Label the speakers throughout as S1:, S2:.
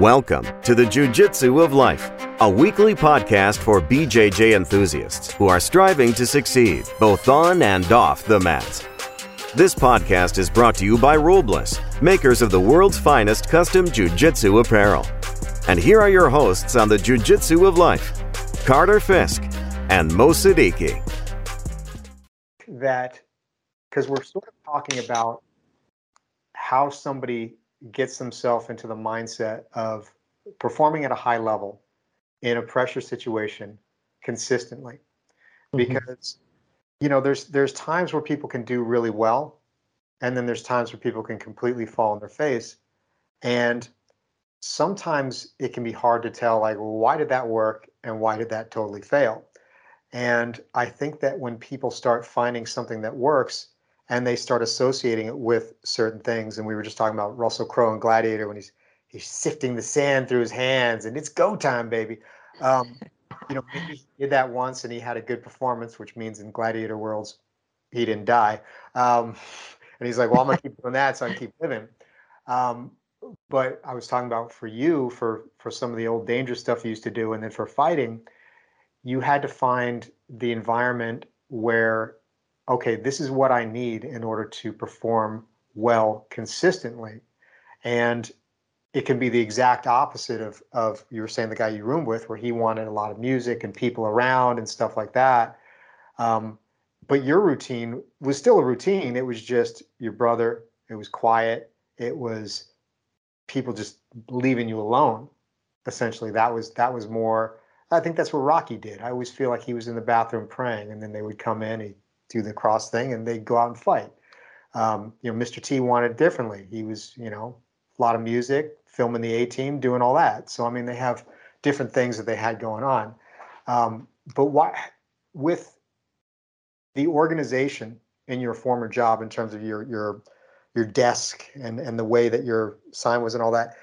S1: Welcome to the Jiu-Jitsu of Life, a weekly podcast for BJJ enthusiasts who are striving to succeed both on and off the mats. This podcast is brought to you by Rulebliss, makers of the world's finest custom Jiu-Jitsu apparel. And here are your hosts on the Jiu-Jitsu of Life, Carter Fisk and Mo Siddiqui.
S2: That, because we're sort of talking about how somebody gets themselves into the mindset of performing at a high level in a pressure situation consistently. Mm-hmm. because you know there's there's times where people can do really well and then there's times where people can completely fall on their face. And sometimes it can be hard to tell like well, why did that work and why did that totally fail? And i think that when people start finding something that works and they start associating it with certain things. And we were just talking about Russell Crowe and Gladiator when he's he's sifting the sand through his hands, and it's go time, baby. Um, you know, he did that once, and he had a good performance, which means in Gladiator worlds, he didn't die. Um, and he's like, "Well, I'm gonna keep doing that, so I keep living." Um, but I was talking about for you, for for some of the old dangerous stuff you used to do, and then for fighting, you had to find the environment where okay, this is what I need in order to perform well consistently. And it can be the exact opposite of, of you were saying the guy you roomed with, where he wanted a lot of music and people around and stuff like that. Um, but your routine was still a routine. It was just your brother. It was quiet. It was people just leaving you alone. Essentially, that was that was more. I think that's what Rocky did. I always feel like he was in the bathroom praying, and then they would come in. He do the cross thing and they'd go out and fight. Um, you know, Mr. T wanted differently. He was, you know, a lot of music, filming the A team, doing all that. So, I mean, they have different things that they had going on. Um, but why, with the organization in your former job in terms of your, your, your desk and, and the way that your sign was and all that,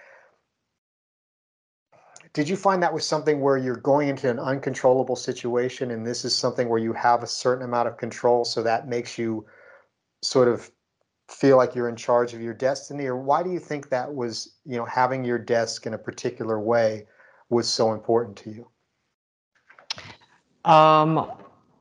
S2: did you find that was something where you're going into an uncontrollable situation and this is something where you have a certain amount of control so that makes you sort of feel like you're in charge of your destiny? Or why do you think that was you know having your desk in a particular way was so important to you?
S3: Um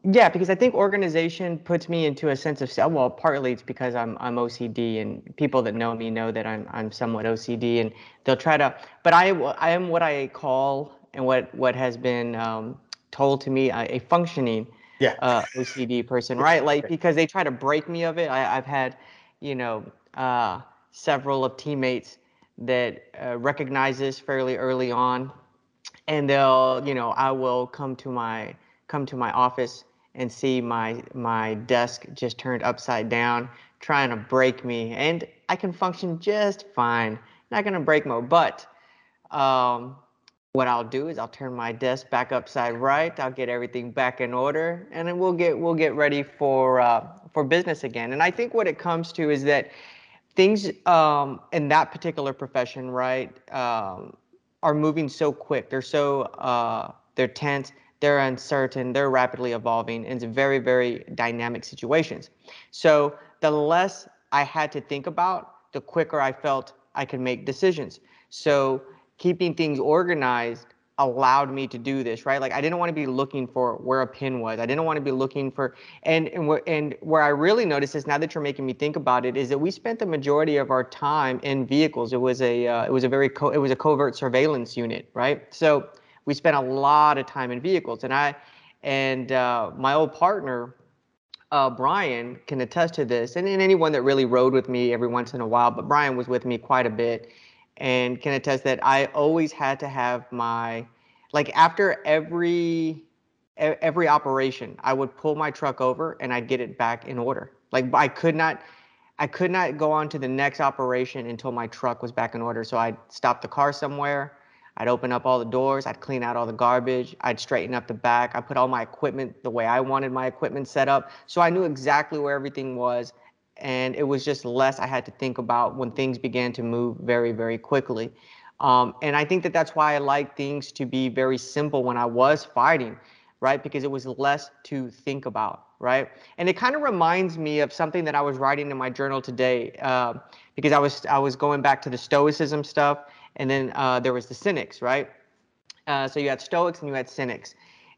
S3: yeah, because I think organization puts me into a sense of self. Well, partly it's because I'm I'm OCD, and people that know me know that I'm I'm somewhat OCD, and they'll try to. But I I am what I call and what what has been um, told to me a, a functioning
S2: yeah.
S3: uh, OCD person, right? Like because they try to break me of it. I, I've had, you know, uh, several of teammates that uh, recognize this fairly early on, and they'll, you know, I will come to my come to my office and see my my desk just turned upside down, trying to break me. And I can function just fine. Not gonna break my butt. Um, what I'll do is I'll turn my desk back upside right. I'll get everything back in order, and then we'll get we'll get ready for uh, for business again. And I think what it comes to is that things um, in that particular profession, right, um, are moving so quick. They're so uh, they're tense they're uncertain, they're rapidly evolving, it's very, very dynamic situations. So the less I had to think about, the quicker I felt I could make decisions. So keeping things organized allowed me to do this, right? Like I didn't want to be looking for where a pin was. I didn't want to be looking for, and and where and where I really noticed is now that you're making me think about it, is that we spent the majority of our time in vehicles. It was a uh, it was a very co- it was a covert surveillance unit, right? So we spent a lot of time in vehicles. And I and uh, my old partner, uh, Brian, can attest to this, and, and anyone that really rode with me every once in a while, but Brian was with me quite a bit and can attest that I always had to have my like after every every operation, I would pull my truck over and I'd get it back in order. Like I could not I could not go on to the next operation until my truck was back in order. So I'd stop the car somewhere, I'd open up all the doors, I'd clean out all the garbage, I'd straighten up the back, I put all my equipment the way I wanted my equipment set up. So I knew exactly where everything was. And it was just less I had to think about when things began to move very, very quickly. Um, and I think that that's why I like things to be very simple when I was fighting, right? Because it was less to think about, right? And it kind of reminds me of something that I was writing in my journal today, uh, because I was I was going back to the Stoicism stuff, and then uh, there was the Cynics, right? Uh, so you had Stoics and you had Cynics,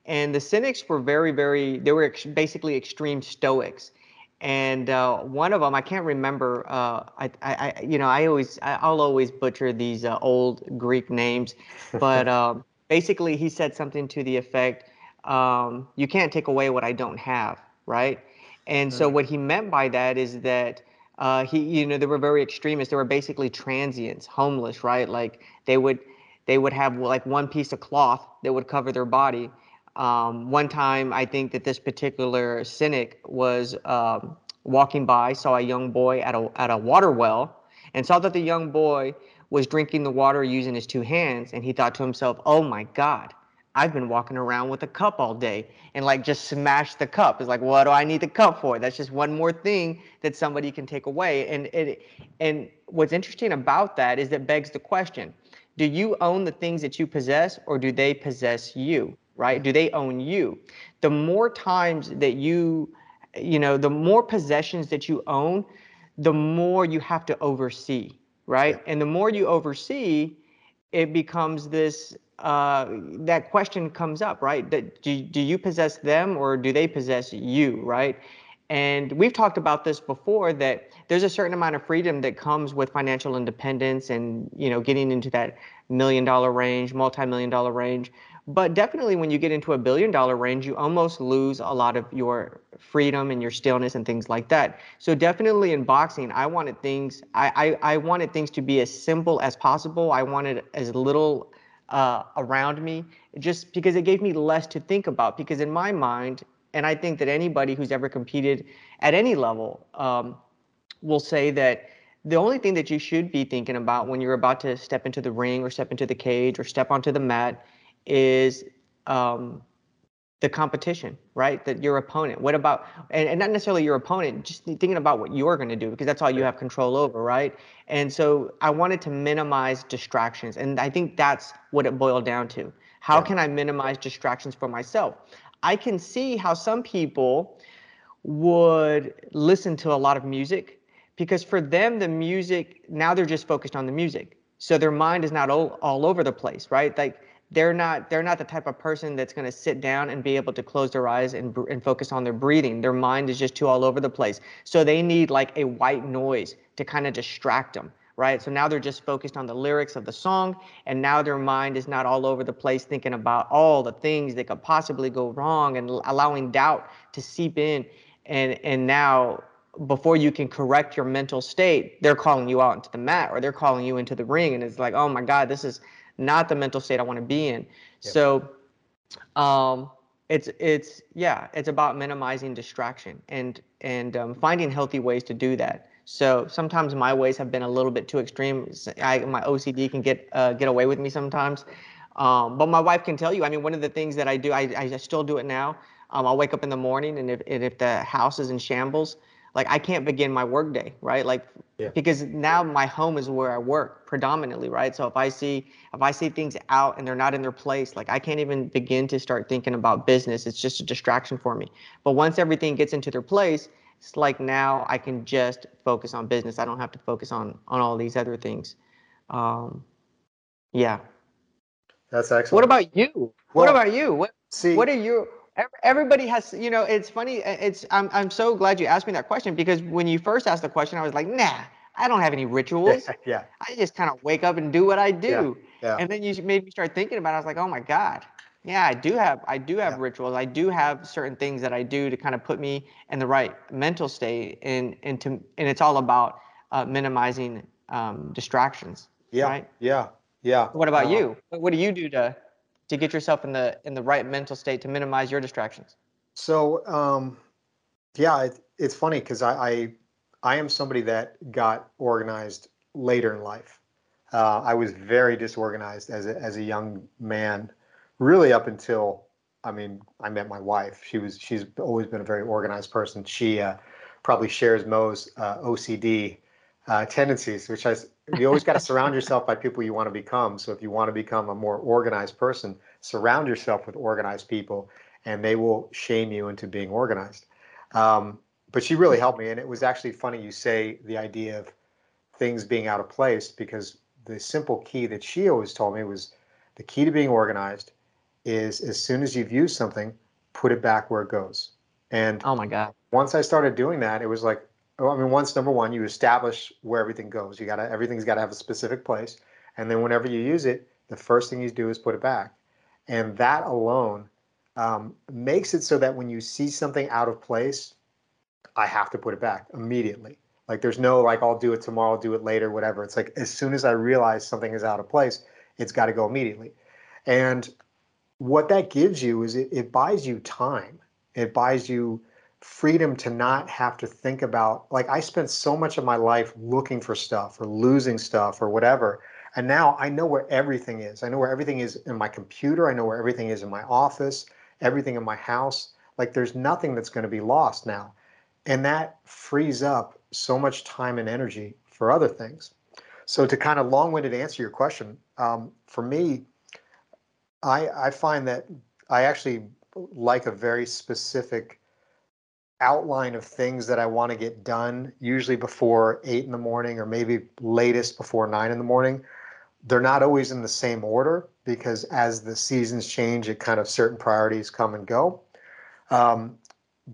S3: and the Cynics were very, very. They were ex- basically extreme Stoics, and uh, one of them I can't remember. Uh, I, I, I, you know, I always, I, will always butcher these uh, old Greek names, but um, basically he said something to the effect, um, "You can't take away what I don't have," right? And so what he meant by that is that uh, he, you know, they were very extremist. They were basically transients, homeless, right? Like they would, they would have like one piece of cloth that would cover their body. Um, one time, I think that this particular cynic was um, walking by, saw a young boy at a at a water well, and saw that the young boy was drinking the water using his two hands, and he thought to himself, "Oh my God, I've been walking around with a cup all day and like just smash the cup. It's like, what do I need the cup for? That's just one more thing that somebody can take away. And it, and what's interesting about that is that begs the question: Do you own the things that you possess, or do they possess you? Right? Do they own you? The more times that you, you know, the more possessions that you own, the more you have to oversee. Right? Yeah. And the more you oversee, it becomes this uh, that question comes up, right? That do, do you possess them or do they possess you, right? And we've talked about this before that there's a certain amount of freedom that comes with financial independence and you know getting into that million dollar range, multi-million dollar range. But definitely when you get into a billion dollar range, you almost lose a lot of your freedom and your stillness and things like that. So definitely in boxing, I wanted things I, I, I wanted things to be as simple as possible. I wanted as little uh, around me, just because it gave me less to think about. Because in my mind, and I think that anybody who's ever competed at any level um, will say that the only thing that you should be thinking about when you're about to step into the ring or step into the cage or step onto the mat is um, the competition, right? That your opponent. What about and, and not necessarily your opponent, just thinking about what you're going to do because that's all you have control over, right? And so I wanted to minimize distractions, and I think that's what it boiled down to. How yeah. can I minimize distractions for myself? I can see how some people would listen to a lot of music because for them the music now they're just focused on the music. So their mind is not all, all over the place, right? Like they're not they're not the type of person that's going to sit down and be able to close their eyes and, and focus on their breathing. Their mind is just too all over the place. So they need like a white noise to kind of distract them right? So now they're just focused on the lyrics of the song and now their mind is not all over the place thinking about all the things that could possibly go wrong and allowing doubt to seep in. And and now before you can correct your mental state they're calling you out into the mat or they're calling you into the ring and it's like oh my god this is not the mental state I want to be in. Yep. So um, it's it's yeah, it's about minimizing distraction and and um, finding healthy ways to do that. So sometimes my ways have been a little bit too extreme. I, my OCD can get uh, get away with me sometimes. Um, but my wife can tell you. I mean, one of the things that I do, I, I still do it now. Um, I'll wake up in the morning, and if and if the house is in shambles, like I can't begin my workday, right? Like yeah. because now my home is where I work predominantly, right? So if I see if I see things out and they're not in their place, like I can't even begin to start thinking about business. It's just a distraction for me. But once everything gets into their place, it's like now I can just focus on business. I don't have to focus on on all these other things. Um, yeah.
S2: That's excellent.
S3: What about you? Well, what about you? What see, what are you everybody has you know it's funny it's I'm, I'm so glad you asked me that question because when you first asked the question i was like nah i don't have any rituals
S2: yeah
S3: i just kind of wake up and do what i do yeah. yeah. and then you made me start thinking about it i was like oh my god yeah i do have i do have yeah. rituals i do have certain things that i do to kind of put me in the right mental state and and to and it's all about uh, minimizing um, distractions
S2: yeah
S3: right?
S2: yeah yeah
S3: what about uh, you what do you do to to get yourself in the in the right mental state to minimize your distractions?
S2: So um, yeah, it, it's funny because I, I, I am somebody that got organized later in life. Uh, I was very disorganized as a, as a young man, really up until I mean I met my wife. She was she's always been a very organized person. She uh, probably shares Mo's uh, OCD uh, tendencies, which has you always got to surround yourself by people you want to become. So if you want to become a more organized person, surround yourself with organized people, and they will shame you into being organized. Um, but she really helped me, and it was actually funny you say the idea of things being out of place because the simple key that she always told me was the key to being organized is as soon as you've used something, put it back where it goes. And
S3: oh my god,
S2: once I started doing that, it was like, I mean, once number one, you establish where everything goes. You gotta everything's got to have a specific place, and then whenever you use it, the first thing you do is put it back, and that alone um, makes it so that when you see something out of place, I have to put it back immediately. Like there's no like I'll do it tomorrow, I'll do it later, whatever. It's like as soon as I realize something is out of place, it's got to go immediately. And what that gives you is it, it buys you time. It buys you freedom to not have to think about like I spent so much of my life looking for stuff or losing stuff or whatever. And now I know where everything is. I know where everything is in my computer. I know where everything is in my office, everything in my house. Like there's nothing that's going to be lost now. And that frees up so much time and energy for other things. So to kind of long-winded answer your question, um, for me, I, I find that I actually like a very specific outline of things that I want to get done, usually before eight in the morning or maybe latest before nine in the morning. They're not always in the same order because as the seasons change, it kind of certain priorities come and go. Um,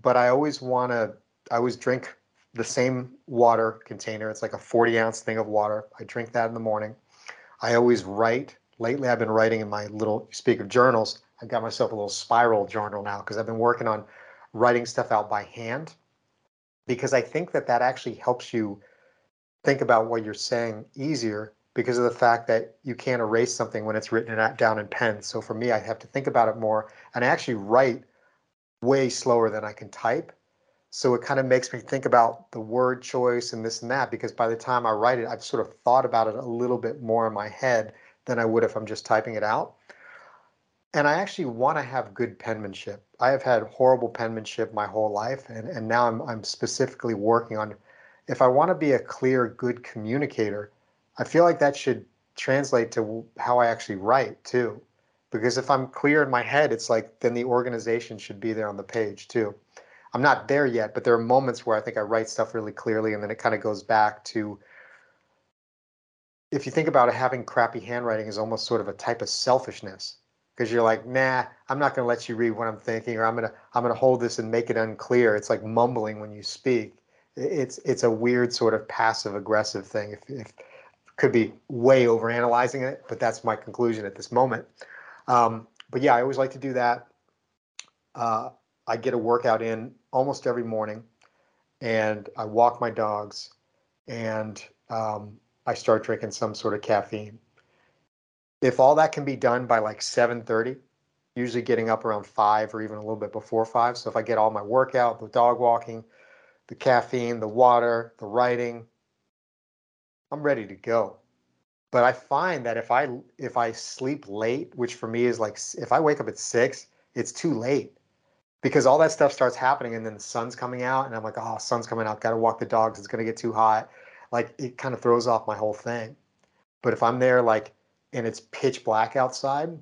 S2: but I always want to, I always drink the same water container. It's like a 40 ounce thing of water. I drink that in the morning. I always write. Lately, I've been writing in my little, speak of journals, I've got myself a little spiral journal now because I've been working on writing stuff out by hand because I think that that actually helps you think about what you're saying easier because of the fact that you can't erase something when it's written down in pen. So for me, I have to think about it more and I actually write way slower than I can type. So it kind of makes me think about the word choice and this and that because by the time I write it, I've sort of thought about it a little bit more in my head than I would if I'm just typing it out. And I actually want to have good penmanship. I have had horrible penmanship my whole life, and, and now I'm, I'm specifically working on if I want to be a clear, good communicator, I feel like that should translate to how I actually write too. Because if I'm clear in my head, it's like then the organization should be there on the page too. I'm not there yet, but there are moments where I think I write stuff really clearly, and then it kind of goes back to if you think about it, having crappy handwriting is almost sort of a type of selfishness because you're like, nah, I'm not going to let you read what I'm thinking, or I'm gonna I'm gonna hold this and make it unclear. It's like mumbling when you speak. It's it's a weird sort of passive aggressive thing. If, if could be way over analyzing it, but that's my conclusion at this moment. Um, but yeah, I always like to do that. Uh, I get a workout in almost every morning, and I walk my dogs, and um, I start drinking some sort of caffeine. If all that can be done by like 7:30, usually getting up around 5 or even a little bit before 5. So if I get all my workout, the dog walking, the caffeine, the water, the writing, I'm ready to go. But I find that if I if I sleep late, which for me is like if I wake up at 6, it's too late because all that stuff starts happening and then the sun's coming out and I'm like, oh, sun's coming out, got to walk the dogs, it's to get too hot like it kind of throws off my whole thing. But if I'm there like and it's pitch black outside,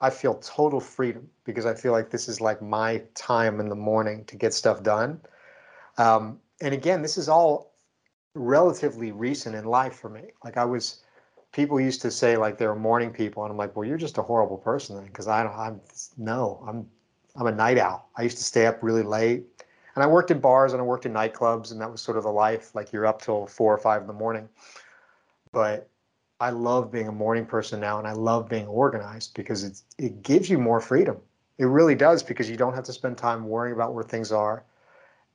S2: I feel total freedom because I feel like this is like my time in the morning to get stuff done. Um, and again, this is all relatively recent in life for me. Like I was, people used to say like they're morning people, and I'm like, well, you're just a horrible person then, because I don't. I'm no, I'm I'm a night owl. I used to stay up really late. And I worked in bars and I worked in nightclubs, and that was sort of the life. Like you're up till four or five in the morning. But I love being a morning person now, and I love being organized because it's it gives you more freedom. It really does because you don't have to spend time worrying about where things are.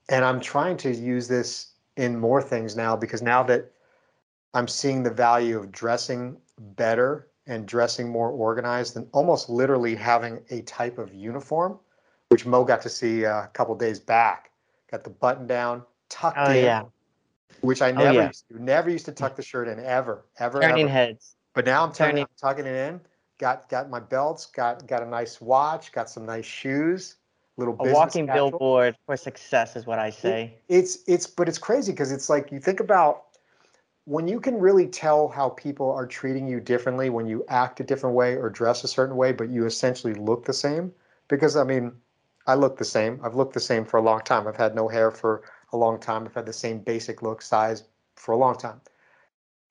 S2: And I'm trying to use this in more things now because now that I'm seeing the value of dressing better and dressing more organized and almost literally having a type of uniform, which Mo got to see uh, a couple days back got the button down, tucked
S3: oh,
S2: in.
S3: yeah.
S2: Which I oh, never oh, yeah. used to. Never used to tuck the shirt in ever, ever.
S3: Turning
S2: ever.
S3: heads.
S2: But now I'm, tucking, I'm tucking it in. Got got my belts. Got got a nice watch. Got some nice shoes. Little
S3: a walking casual. billboard for success is what I say.
S2: It, it's it's but it's crazy because it's like you think about when you can really tell how people are treating you differently when you act a different way or dress a certain way, but you essentially look the same. Because I mean, I look the same. I've looked the same for a long time. I've had no hair for a long time. I've had the same basic look, size for a long time.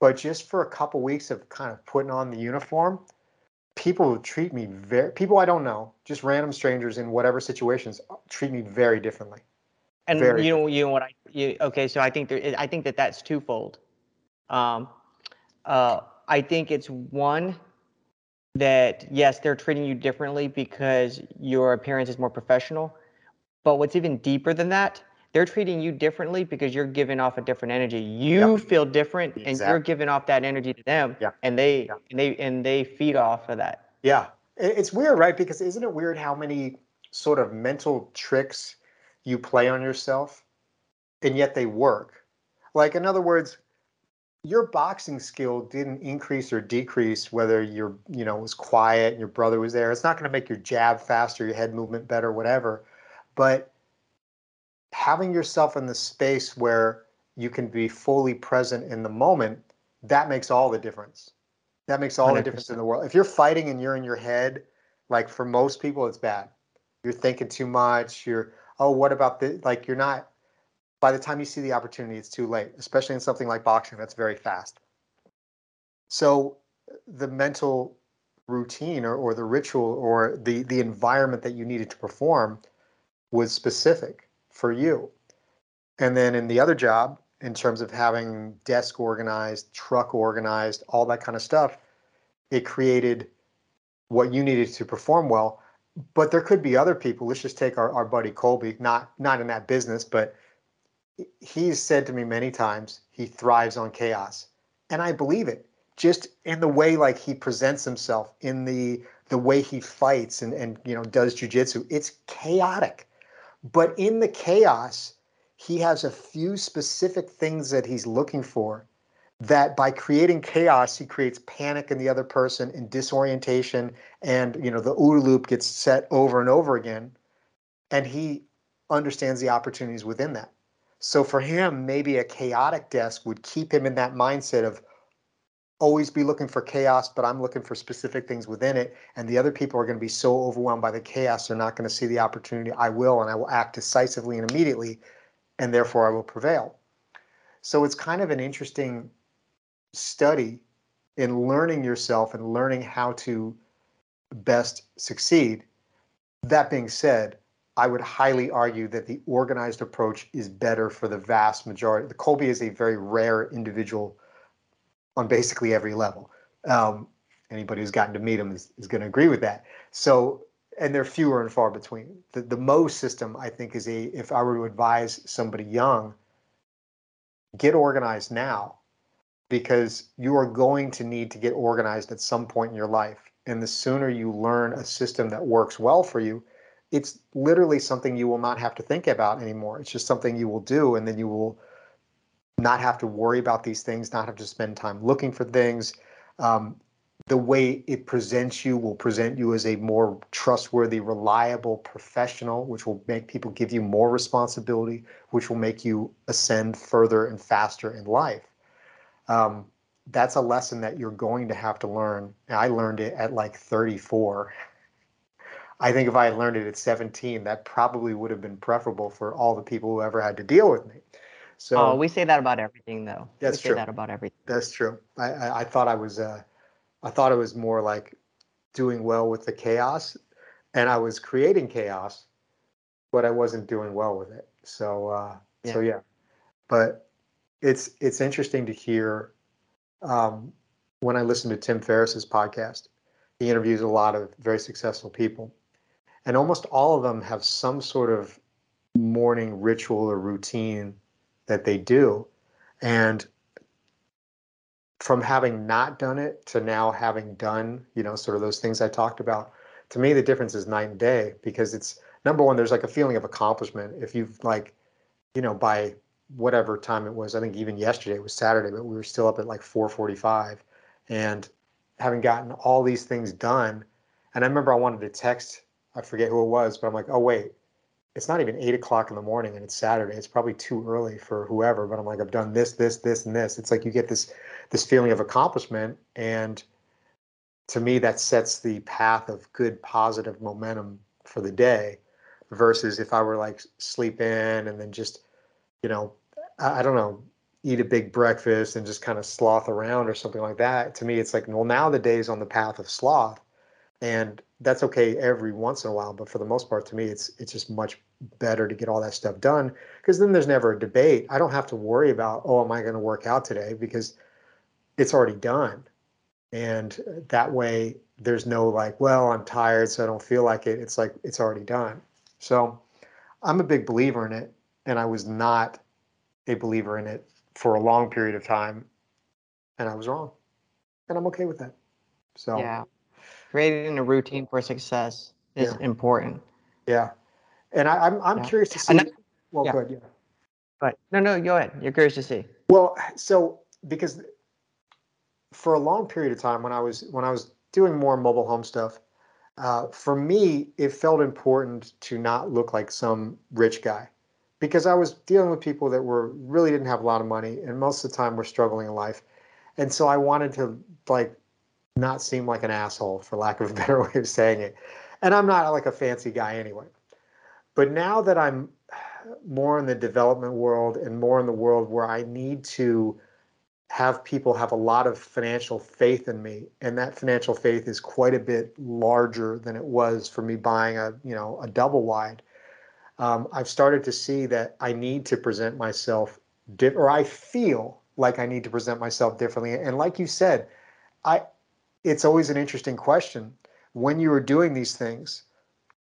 S2: but just for a couple weeks of kind of putting on the uniform, people would treat me very people I don't know, just random strangers in whatever situations uh, treat me very differently.
S3: And
S2: Very
S3: you know, you know what I, you, okay, so I think there, I think that that's twofold. Um, uh, I think it's one that yes, they're treating you differently because your appearance is more professional. But what's even deeper than that, they're treating you differently because you're giving off a different energy. You
S2: Yep.
S3: feel different, and you're giving off that energy to them,
S2: Yeah.
S3: and they
S2: Yeah.
S3: and they and they feed off of that.
S2: Yeah, it's weird, right? Because isn't it weird how many sort of mental tricks you play on yourself, and yet they work? Like, in other words, your boxing skill didn't increase or decrease whether you're, you know, was quiet and your brother was there. It's not going to make your jab faster, your head movement better, whatever. But having yourself in the space where you can be fully present in the moment, that makes all the difference. That makes all the difference in the world. If you're fighting and you're in your head, like for most people, it's bad. You're thinking too much. You're, oh, what about this? Like you're not, by the time you see the opportunity, it's too late, especially in something like boxing that's very fast. So the mental routine or, or the ritual or the, the environment that you needed to perform was specific for you. And then in the other job, in terms of having desk organized, truck organized, all that kind of stuff, it created what you needed to perform well. But there could be other people. Let's just take our, our buddy Colby, not not in that business, but he's said to me many times he thrives on chaos. And I believe it. Just in the way like he presents himself, in the the way he fights and, and you know does jujitsu, it's chaotic. But in the chaos, he has a few specific things that he's looking for that by creating chaos he creates panic in the other person and disorientation and you know the OODA loop gets set over and over again and he understands the opportunities within that. So for him maybe a chaotic desk would keep him in that mindset of always be looking for chaos but i'm looking for specific things within it and the other people are going to be so overwhelmed by the chaos they're not going to see the opportunity i will and i will act decisively and immediately and therefore I will prevail. So it's kind of an interesting study in learning yourself and learning how to best succeed. That being said, I would highly argue that the organized approach is better for the vast majority. The Colby is a very rare individual on basically every level. Um, anybody who's gotten to meet him is, is going to agree with that. So and they're fewer and far between. The the Mo system, I think, is a if I were to advise somebody young, get organized now, because you are going to need to get organized at some point in your life. And the sooner you learn a system that works well for you, it's literally something you will not have to think about anymore. It's just something you will do, and then you will not have to worry about these things, not have to spend time looking for things. Um, the way it presents you will present you as a more trustworthy, reliable professional, which will make people give you more responsibility, which will make you ascend further and faster in life. Um, that's a lesson that you're going to have to learn. I learned it at like 34. I think if I had learned it at 17, that probably would have been preferable for all the people who ever had to deal with me. So
S3: oh, we say that about everything, though.
S2: That's
S3: we say
S2: true.
S3: that about everything.
S2: that's true. I, I, I thought I was. Uh, I thought it was more like doing well with the chaos, and I was creating chaos, but I wasn't doing well with it. So, uh, so yeah. But it's it's interesting to hear um, when I listen to Tim Ferriss's podcast. He interviews a lot of very successful people, and almost all of them have some sort of morning ritual or routine that they do, and from having not done it to now having done, you know, sort of those things I talked about, to me the difference is night and day because it's number one, there's like a feeling of accomplishment. If you've like, you know, by whatever time it was, I think even yesterday it was Saturday, but we were still up at like 445 and having gotten all these things done. And I remember I wanted to text, I forget who it was, but I'm like, oh wait, it's not even eight o'clock in the morning and it's Saturday. It's probably too early for whoever, but I'm like, I've done this, this, this, and this. It's like you get this this feeling of accomplishment and to me that sets the path of good positive momentum for the day versus if i were like sleep in and then just you know i, I don't know eat a big breakfast and just kind of sloth around or something like that. To me, it's like, well, now the day's on the path of sloth, and that's okay every once in a while. But for the most part, to me, it's it's just much better to get all that stuff done because then there's never a debate. I don't have to worry about, oh, am I going to work out today because it's already done, and uh, that way there's no like, well, I'm tired, so I don't feel like it. It's like it's already done. So I'm a big believer in it, and I was not a believer in it for a long period of time, and I was wrong, and I'm okay with that. So
S3: Yeah. Creating a routine for success is
S2: Yeah.
S3: important.
S2: yeah, and I, I'm I'm
S3: Yeah.
S2: curious to see.
S3: Another-
S2: well,
S3: yeah.
S2: good, yeah.
S3: But no, no, go ahead. You're curious to see.
S2: Well, so because for a long period of time when I was when I was doing more mobile home stuff, uh, for me it felt important to not look like some rich guy because I was dealing with people that were really didn't have a lot of money and most of the time were struggling in life, and so I wanted to like not seem like an asshole for lack of a better way of saying it, and I'm not like a fancy guy anyway. But now that I'm more in the development world and more in the world where I need to have people have a lot of financial faith in me and that financial faith is quite a bit larger than it was for me buying a you know a double wide um, i've started to see that i need to present myself di- or i feel like i need to present myself differently and like you said i it's always an interesting question. When you are doing these things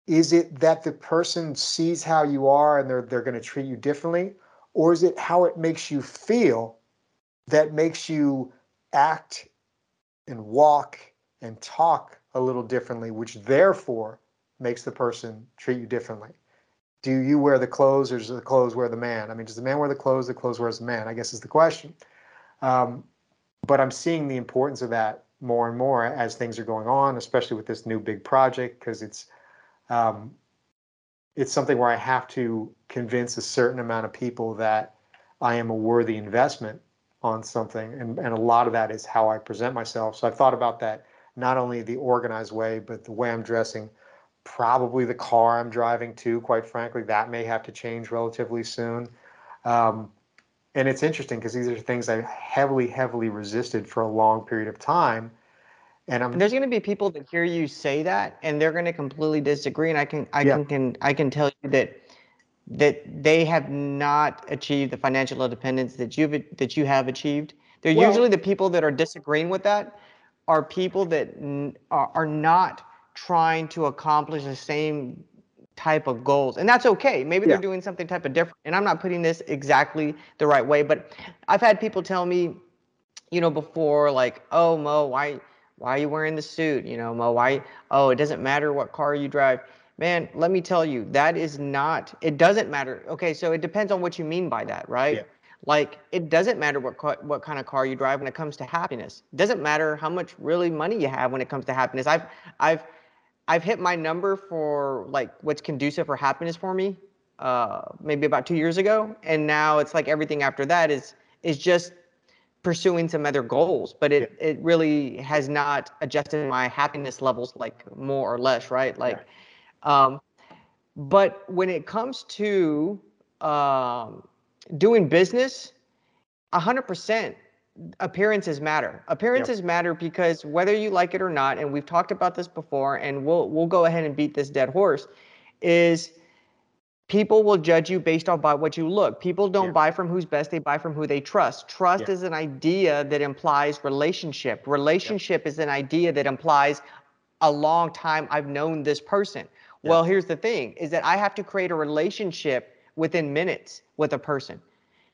S2: is it that the person sees how you are and they're they're going to treat you differently? Or is it how it makes you feel that makes you act and walk and talk a little differently which therefore makes the person treat you differently? Do you wear the clothes or does the clothes wear the man? I mean does the man wear the clothes the clothes wears the man? I guess is the question. Um, but i'm seeing the importance of that more and more as things are going on especially with this new big project because it's um, it's something where I have to convince a certain amount of people that I am a worthy investment on something. And, and a lot of that is how I present myself. So I've thought about that, not only the organized way, but the way I'm dressing, probably the car I'm driving too, quite frankly, that may have to change relatively soon. Um, and it's interesting because these are things I heavily, heavily resisted for a long period of time. And I'm
S3: there's going to be people that hear you say that, and they're going to completely disagree. And I can, I
S2: Yeah.
S3: can, can, I can tell you that that they have not achieved the financial independence that you've that you have achieved. They're
S2: Well-
S3: usually the people that are disagreeing with that are people that n- are, are not trying to accomplish the same type of goals and that's okay maybe
S2: Yeah.
S3: they're doing something type of different and i'm not putting this exactly the right way but i've had people tell me you know, before like, oh Mo, why why are you wearing the suit? You know, Mo, why oh, it doesn't matter what car you drive. Man, let me tell you, that is not it doesn't matter. Okay, so it depends on what you mean by that, right?
S2: Yeah.
S3: Like it doesn't matter what car, what kind of car you drive when it comes to happiness. It doesn't matter how much really money you have when it comes to happiness. I've I've I've hit my number for like what's conducive for happiness for me, uh, maybe about two years ago, and now it's like everything after that is is just pursuing some other goals, but it it really has not adjusted my happiness levels like more or less, right? Like, um, but when it comes to um, doing business, hundred percent appearances matter. Appearances matter because whether you like it or not, and we've talked about this before, and we'll we'll go ahead and beat this dead horse, is people will judge you based off by what you look. People don't
S2: Yeah.
S3: buy from who's best, they buy from who they trust. Trust
S2: Yeah.
S3: is an idea that implies relationship. Relationship is an idea that implies a long time I've known this person. Well, here's the thing is that I have to create a relationship within minutes with a person.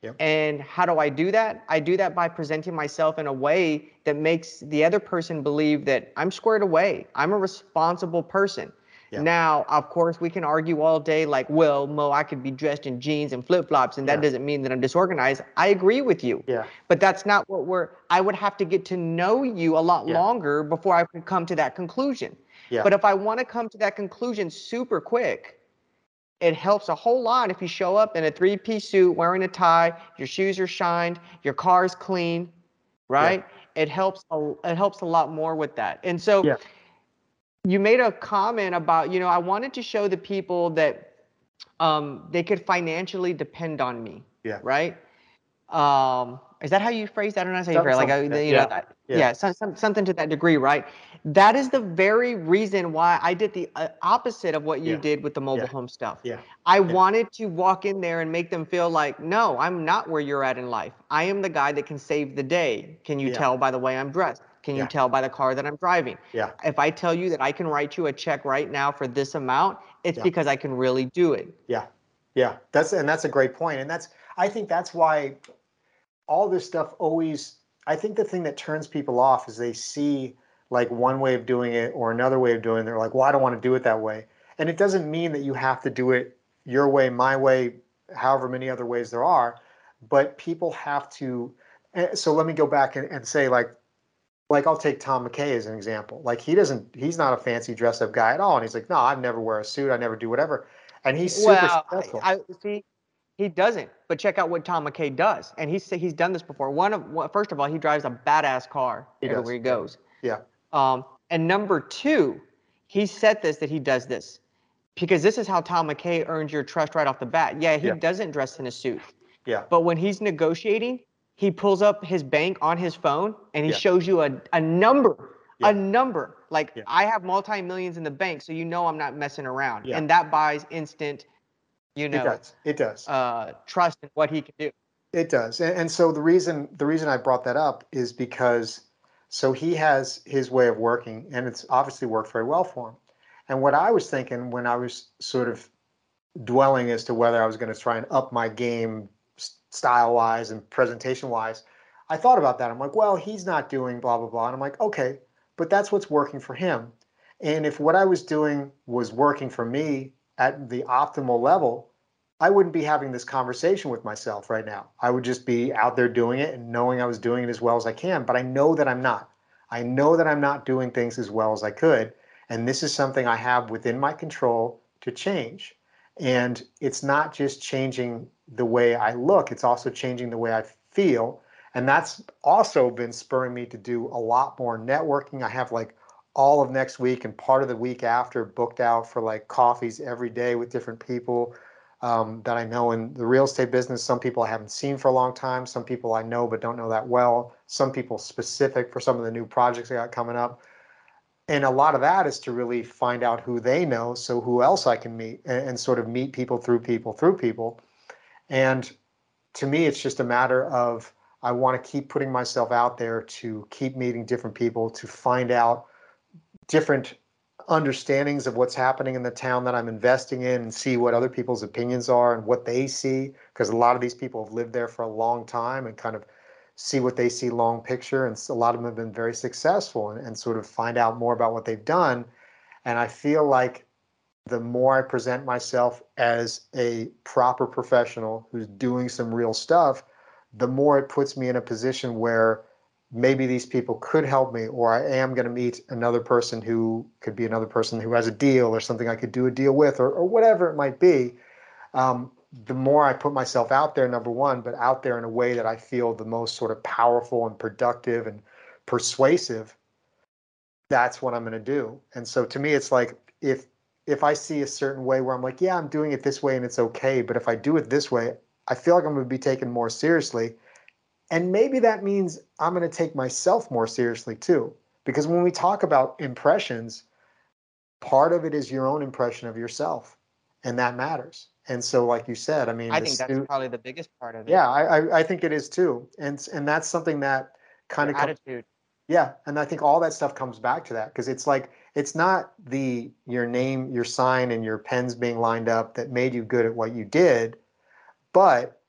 S2: Yep.
S3: And how do I do that? I do that by presenting myself in a way that makes the other person believe that I'm squared away. I'm a responsible person.
S2: Yeah.
S3: Now, of course, we can argue all day like, well, Mo, I could be dressed in jeans and flip flops, and that
S2: Yeah.
S3: doesn't mean that I'm disorganized. I agree with you.
S2: Yeah.
S3: But that's not what we're, I would have to get to know you a lot
S2: Yeah.
S3: longer before I could come to that conclusion.
S2: Yeah.
S3: But if I want to come to that conclusion super quick, it helps a whole lot if you show up in a three piece suit, wearing a tie, your shoes are shined, your car's clean, right? It helps a, it helps a lot more with that. And so
S2: Yeah.
S3: you made a comment about, you know, I wanted to show the people that um, they could financially depend on me,
S2: Yeah.
S3: right? um, is that how you phrase that? I don't know how you phrase it. like, uh,
S2: something like
S3: you
S2: that.
S3: know, that,
S2: Yeah.
S3: yeah, some, some, something to that degree, right? That is the very reason why I did the uh, opposite of what you
S2: Yeah.
S3: did with the mobile
S2: Yeah.
S3: home stuff.
S2: Yeah.
S3: I wanted to walk in there and make them feel like, no, I'm not where you're at in life. I am the guy that can save the day. Can you
S2: Yeah.
S3: tell by the way I'm dressed? Can you
S2: Yeah.
S3: tell by the car that I'm driving?
S2: Yeah.
S3: If I tell you that I can write you a check right now for this amount, it's
S2: Yeah.
S3: because I can really do it.
S2: Yeah, yeah, that's and that's a great point, and that's I think that's why all this stuff always. I think the thing that turns people off is they see like one way of doing it or another way of doing it. They're like, well, I don't want to do it that way, and it doesn't mean that you have to do it your way, my way, however many other ways there are, but people have to. eh, So let me go back and, and say like. Like I'll take Tom McKay as an example. Like he doesn't, he's not a fancy dress-up guy at all, and he's like, no, I never wear a suit, I never do whatever, and he's super
S3: well,
S2: successful.
S3: I, I see. He doesn't. But check out what Tom McKay does, and he's he's done this before. One of one, first of all, he drives a badass car
S2: He
S3: everywhere
S2: does,
S3: he goes.
S2: Yeah.
S3: Um, and number two, he said this that he does this because this is how Tom McKay earns your trust right off the bat. Yeah, he
S2: Yeah.
S3: doesn't dress in a suit,
S2: Yeah.
S3: but when he's negotiating, he pulls up his bank on his phone and he
S2: Yeah.
S3: shows you a, a number,
S2: Yeah.
S3: a number. Like. I have multi millions in the bank, so you know I'm not messing around,
S2: Yeah.
S3: and that buys instant, you know, It
S2: does. It does.
S3: uh, trust in what he can do.
S2: It does. And, and so the reason the reason I brought that up is because so he has his way of working and it's obviously worked very well for him. And what I was thinking when I was sort of dwelling as to whether I was going to try and up my game style wise and presentation wise, I thought about that. I'm like, well, he's not doing blah blah blah. And I'm like, okay, but that's what's working for him. And if what I was doing was working for me at the optimal level, I wouldn't be having this conversation with myself right now. I would just be out there doing it and knowing I was doing it as well as I can. But I know that I'm not. I know that I'm not doing things as well as I could. And this is something I have within my control to change. And it's not just changing the way I look, it's also changing the way I feel. And that's also been spurring me to do a lot more networking. I have like all of next week and part of the week after booked out for like coffees every day with different people um, that I know in the real estate business. Some people I haven't seen for a long time. Some people I know but don't know that well. Some people specific for some of the new projects I got coming up. And a lot of that is to really find out who they know, so who else I can meet and, and sort of meet people through people through people. And to me, it's just a matter of I want to keep putting myself out there to keep meeting different people, to find out different understandings of what's happening in the town that I'm investing in and see what other people's opinions are and what they see. Because a lot of these people have lived there for a long time and kind of see what they see long picture. And a lot of them have been very successful and, and sort of find out more about what they've done. And I feel like the more I present myself as a proper professional who's doing some real stuff, the more it puts me in a position where maybe these people could help me, or I am going to meet another person who could be another person who has a deal or something I could do a deal with, or, or whatever it might be. Um, the more I put myself out there, number one, but out there in a way that I feel the most sort of powerful and productive and persuasive, that's what I'm going to do. And so to me, it's like if if I see a certain way where I'm like, yeah, I'm doing it this way and it's okay, but if I do it this way, I feel like I'm going to be taken more seriously. And maybe that means I'm going to take myself more seriously too. Because when we talk about impressions, part of it is your own impression of yourself, and that matters. And so, like you said, I mean,
S3: I think that's probably the biggest part of it.
S2: yeah, I, I I think it is too, and and that's something that kind
S3: Your
S2: of
S3: attitude.
S2: yeah, and I think all that stuff comes back to that because it's like it's not the your name, your sign, and your pens being lined up that made you good at what you did, but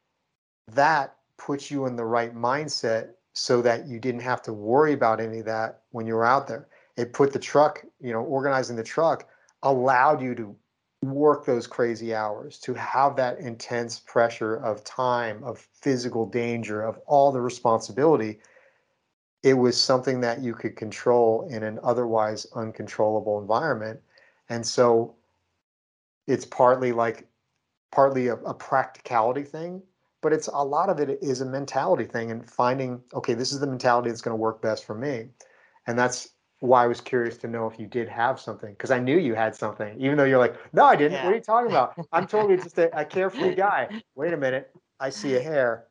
S2: that puts you in the right mindset so that you didn't have to worry about any of that when you were out there. It put the truck, you know, organizing the truck allowed you to work those crazy hours, to have that intense pressure of time, of physical danger, of all the responsibility it was something that you could control in an otherwise uncontrollable environment. And so it's partly like partly a, a practicality thing, but it's a lot of it is a mentality thing and finding, okay, this is the mentality that's going to work best for me. And that's why I was curious to know if you did have something because I knew you had something, even though you're like, no, I didn't. What are you talking about? I'm totally just a, a carefree guy. Wait a minute. I see a hair.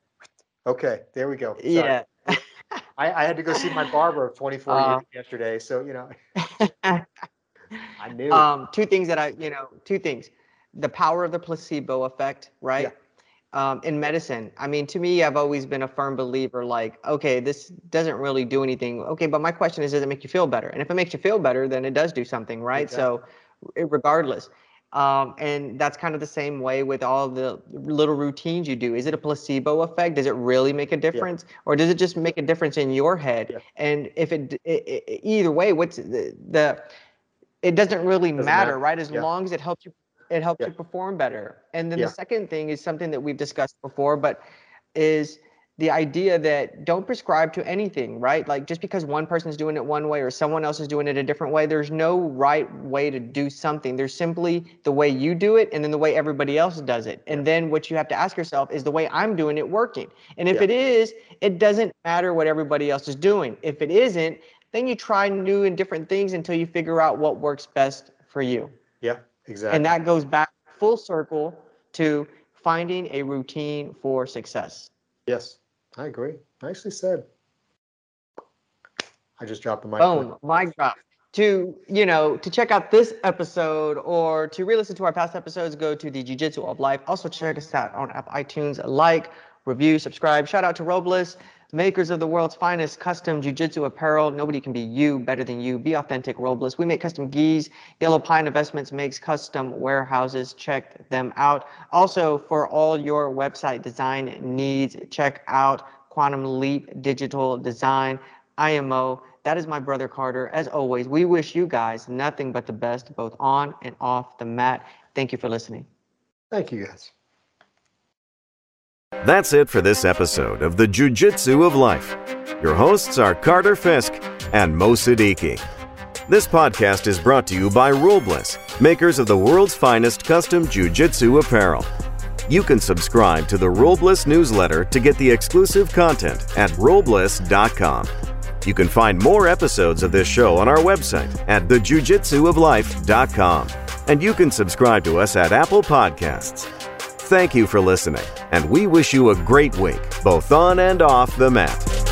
S2: Okay, there we go. Sorry.
S3: Yeah.
S2: I, I had to go see my barber of 24
S3: Uh,
S2: years yesterday, so you know, I knew.
S3: um, two things that I, you know, two things. The power of the placebo effect, right? Um, in medicine, I mean, to me, I've always been a firm believer like, okay, this doesn't really do anything. Okay, but my question is, does it make you feel better? And if it makes you feel better, then it does do something, right? So, regardless. Um, and that's kind of the same way with all the little routines you do. Is it a placebo effect? Does it really make a difference, or does it just make a difference in your head?
S2: Yeah.
S3: And if it, d- i i either way, what's the, the it doesn't really
S2: Doesn't
S3: matter,
S2: matter.
S3: right? As
S2: Yeah.
S3: long as it helps you, it helps
S2: Yeah.
S3: you perform better. And then
S2: Yeah.
S3: the second thing is something that we've discussed before, but is the idea that don't prescribe to anything, right? Like just because one person's doing it one way or someone else is doing it a different way, there's no right way to do something. There's simply the way you do it and then the way everybody else does it. And then what you have to ask yourself is the way I'm doing it working? And if
S2: Yeah.
S3: it is, it doesn't matter what everybody else is doing. If it isn't, then you try new and different things until you figure out what works best for you.
S2: yeah, exactly.
S3: And that goes back full circle to finding a routine for success.
S2: yes, I agree. Nicely said. I just dropped the mic.
S3: Boom, mic drop. To you know, to check out this episode or to re-listen to our past episodes, go to the Jiu-Jitsu of Life. Also check us out on App iTunes. Like, review, subscribe. Shout out to Robles, makers of the world's finest custom Jiu-Jitsu apparel. Nobody can be you better than you. Be authentic, Robles. We make custom gis. Yellow Pine Investments makes custom warehouses. Check them out. Also, for all your website design needs, check out Quantum Leap Digital Design. IMO. That is my brother Carter. As always, we wish you guys nothing but the best, both on and off the mat. Thank you for listening.
S2: Thank you guys.
S1: That's it for this episode of the Jiu-Jitsu of Life. Your hosts are Carter Fisk and Mo Siddiqui. This podcast is brought to you by Robles, makers of the world's finest custom Jiu-Jitsu apparel. You can subscribe to the Robles newsletter to get the exclusive content at robles.com. You can find more episodes of this show on our website at thejujitsuoflife.com. And you can subscribe to us at Apple Podcasts. Thank you for listening, and we wish you a great week, both on and off the mat.